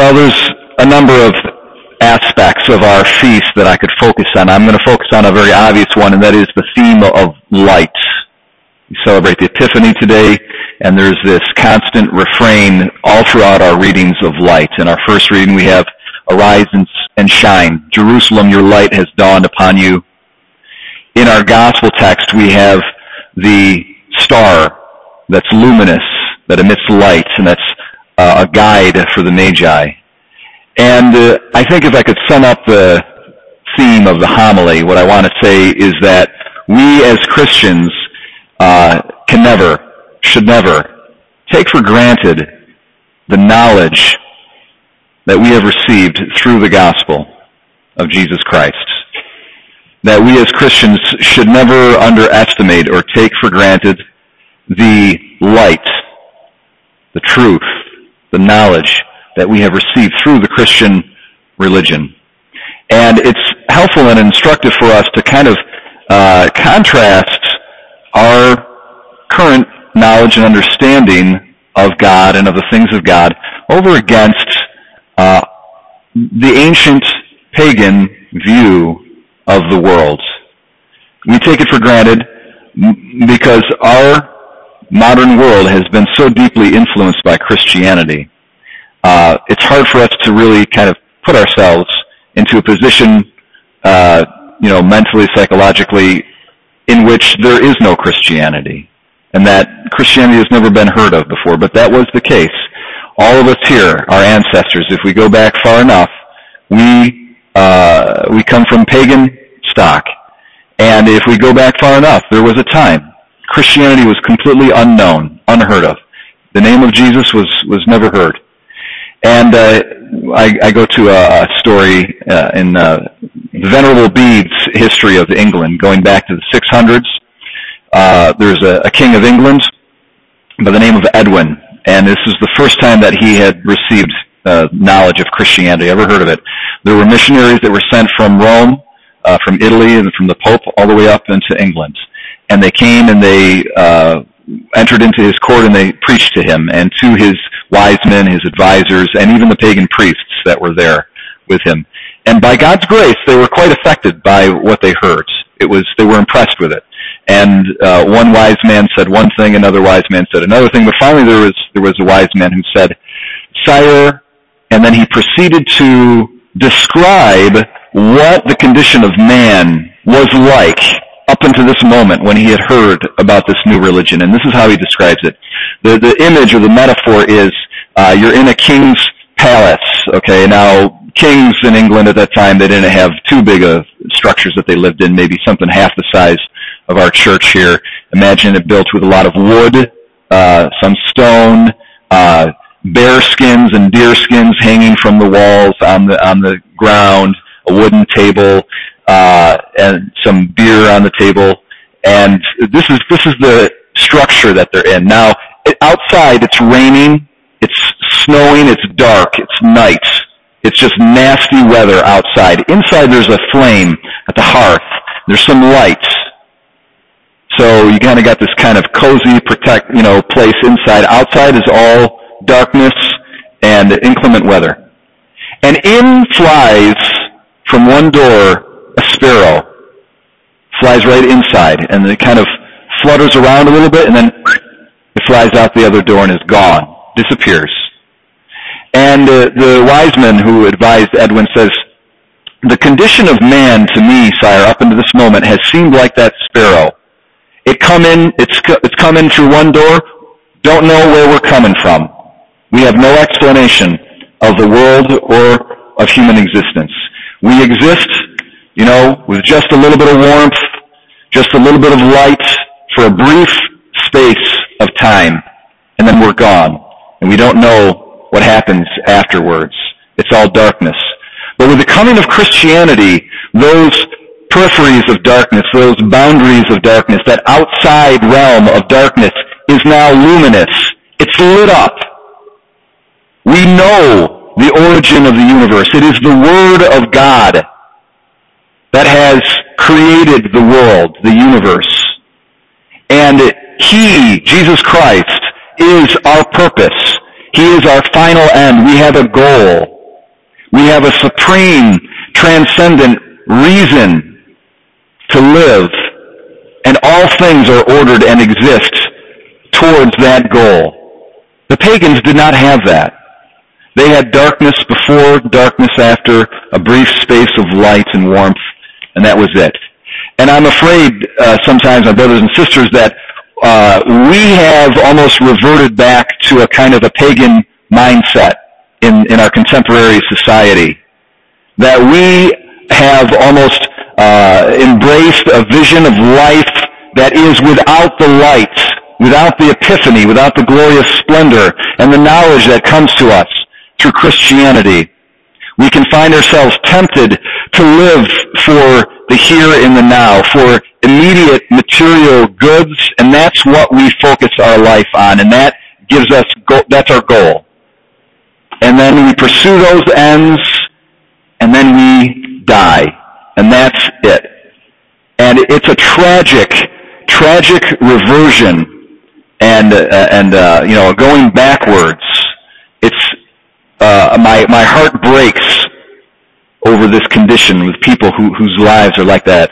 Well, there's a number of aspects of our feast that I could focus on. I'm going to focus on a very obvious one, and that is the theme of light. We celebrate the Epiphany today, and there's this constant refrain all throughout our readings of light. In our first reading, we have, Arise and shine. Jerusalem, your light has dawned upon you. In our gospel text, we have the star that's luminous, that emits light, and that's uh, a guide for the Magi. And uh, I think if I could sum up the theme of the homily, what I want to say is that we as Christians uh, can never, should never, take for granted the knowledge that we have received through the gospel of Jesus Christ. That we as Christians should never underestimate or take for granted the light, the truth, the knowledge that we have received through the Christian religion. And it's helpful and instructive for us to kind of uh, contrast our current knowledge and understanding of God and of the things of God over against uh, the ancient pagan view of the world. We take it for granted because our modern world has been so deeply influenced by Christianity. Uh, it's hard for us to really kind of put ourselves into a position, uh, you know, mentally, psychologically, in which there is no Christianity, and that Christianity has never been heard of before. But that was the case. All of us here, our ancestors, if we go back far enough, we uh, we come from pagan stock, and if we go back far enough, there was a time Christianity was completely unknown, unheard of. The name of Jesus was, was never heard. And uh, I, I go to a, story uh, in uh, Venerable Bede's history of England, going back to the 600s. Uh, there's a, a king of England by the name of Edwin, and this is the first time that he had received uh, knowledge of Christianity. Ever heard of it? There were missionaries that were sent from Rome, uh, from Italy, and from the Pope all the way up into England and they came and they uh, entered into his court and they preached to him and to his wise men, his advisors, and even the pagan priests that were there with him. And by God's grace, they were quite affected by what they heard. It was they were impressed with it. And uh, one wise man said one thing, another wise man said another thing. But finally, there was there was a wise man who said, "Sire," and then he proceeded to describe what the condition of man was like up until this moment when he had heard about this new religion. And this is how he describes it. The, the image or the metaphor is uh, you're in a king's palace. Okay, now kings in England at that time, they didn't have too big of structures that they lived in, maybe something half the size of our church here. Imagine it built with a lot of wood, uh, some stone, uh, bear skins and deer skins hanging from the walls on the on the ground, a wooden table, uh, and some beer on the table. And this is this is the structure that they're in. Now, it, outside it's raining, it's snowing, it's dark, it's night. It's just nasty weather outside. Inside there's a flame at the hearth. There's some lights. So you kind of got this kind of cozy, protect, you know, place inside. Outside is all darkness and inclement weather. And in flies from one door sparrow flies right inside and it kind of flutters around a little bit and then it flies out the other door and is gone, disappears. And uh, the wise man who advised Edwin says, the condition of man to me, sire, up until this moment has seemed like that sparrow. It come in, it's, it's come in through one door, don't know where we're coming from. We have no explanation of the world or of human existence. We exist you know, with just a little bit of warmth, just a little bit of light for a brief space of time, and then we're gone. And we don't know what happens afterwards. It's all darkness. But with the coming of Christianity, those peripheries of darkness, those boundaries of darkness, that outside realm of darkness is now luminous. It's lit up. We know the origin of the universe. It is the Word of God that has created the world, the universe. And He, Jesus Christ, is our purpose. He is our final end. We have a goal. We have a supreme, transcendent reason to live. And all things are ordered and exist towards that goal. The pagans did not have that. They had darkness before, darkness after, a brief space of light and warmth, and that was it. And I'm afraid uh, sometimes, my brothers and sisters, that uh, we have almost reverted back to a kind of a pagan mindset in, in our contemporary society. That we have almost uh, embraced a vision of life that is without the light, without the epiphany, without the glorious splendor and the knowledge that comes to us through Christianity. We can find ourselves tempted to live for the here and the now, for immediate material goods, and that's what we focus our life on, and that gives us, go- that's our goal. And then we pursue those ends, and then we die. And that's it. And it's a tragic, tragic reversion and, uh, and, uh, you know, going backwards. It's, uh, my, my heart breaks over this condition with people who, whose lives are like that.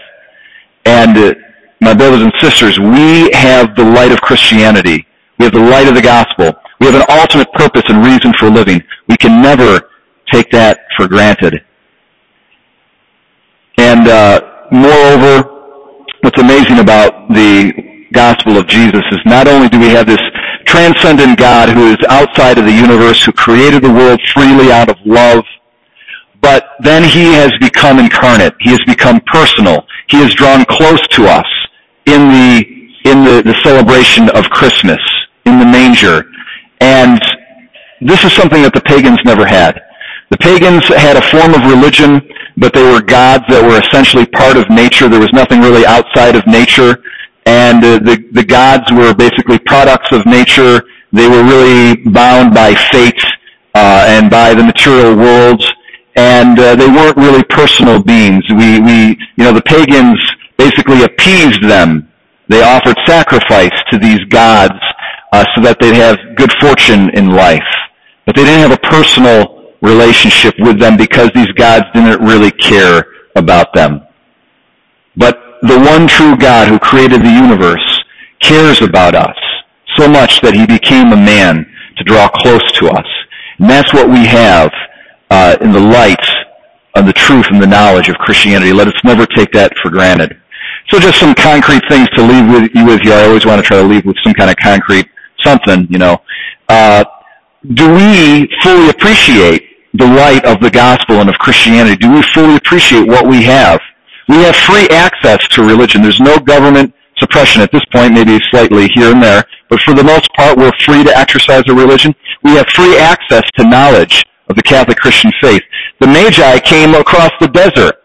And uh, my brothers and sisters, we have the light of Christianity. We have the light of the gospel. We have an ultimate purpose and reason for living. We can never take that for granted. And uh, moreover, what's amazing about the gospel of Jesus is not only do we have this transcendent God who is outside of the universe, who created the world freely out of love, but then he has become incarnate. He has become personal. He has drawn close to us in the, in the, the celebration of Christmas, in the manger. And this is something that the pagans never had. The pagans had a form of religion, but they were gods that were essentially part of nature. There was nothing really outside of nature. And uh, the, the gods were basically products of nature. They were really bound by fate uh, and by the material world and uh, they weren't really personal beings. We, we, you know, the pagans basically appeased them. They offered sacrifice to these gods uh, so that they'd have good fortune in life. But they didn't have a personal relationship with them because these gods didn't really care about them. But the one true God who created the universe cares about us so much that he became a man to draw close to us. And that's what we have uh, in the light of the truth and the knowledge of Christianity. Let us never take that for granted. So just some concrete things to leave with you with you. I always want to try to leave with some kind of concrete something, you know. Uh, do we fully appreciate the light of the gospel and of Christianity? Do we fully appreciate what we have? We have free access to religion. There's no government suppression at this point, maybe slightly here and there, but for the most part, we're free to exercise our religion. We have free access to knowledge of the Catholic Christian faith. The Magi came across the desert.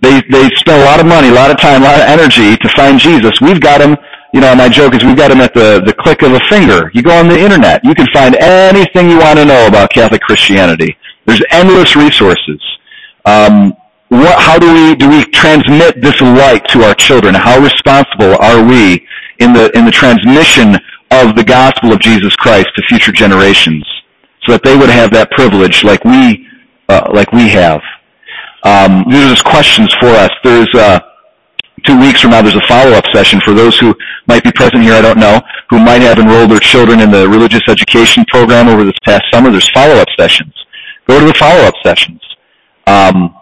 They, they spent a lot of money, a lot of time, a lot of energy to find Jesus. We've got him, you know, my joke is we've got him at the, the click of a finger. You go on the internet, you can find anything you want to know about Catholic Christianity. There's endless resources. Um, what, how do we, do we transmit this light to our children? How responsible are we in the, in the transmission of the gospel of Jesus Christ to future generations? So that they would have that privilege like we uh, like we have. Um, just questions for us. There's uh, two weeks from now. There's a follow-up session for those who might be present here. I don't know who might have enrolled their children in the religious education program over this past summer. There's follow-up sessions. Go to the follow-up sessions. Um,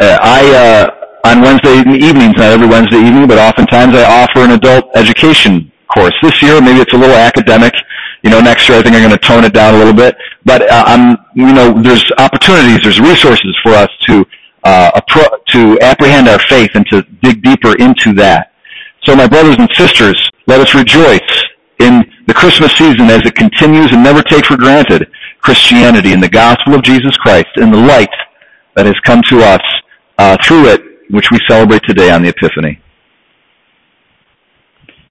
uh, I uh, on Wednesday evenings, not every Wednesday evening, but oftentimes I offer an adult education course. This year, maybe it's a little academic. You know, next year I think I'm going to tone it down a little bit. But uh, I'm, you know, there's opportunities, there's resources for us to uh, appro- to apprehend our faith and to dig deeper into that. So, my brothers and sisters, let us rejoice in the Christmas season as it continues and never take for granted Christianity and the gospel of Jesus Christ and the light that has come to us uh, through it, which we celebrate today on the Epiphany.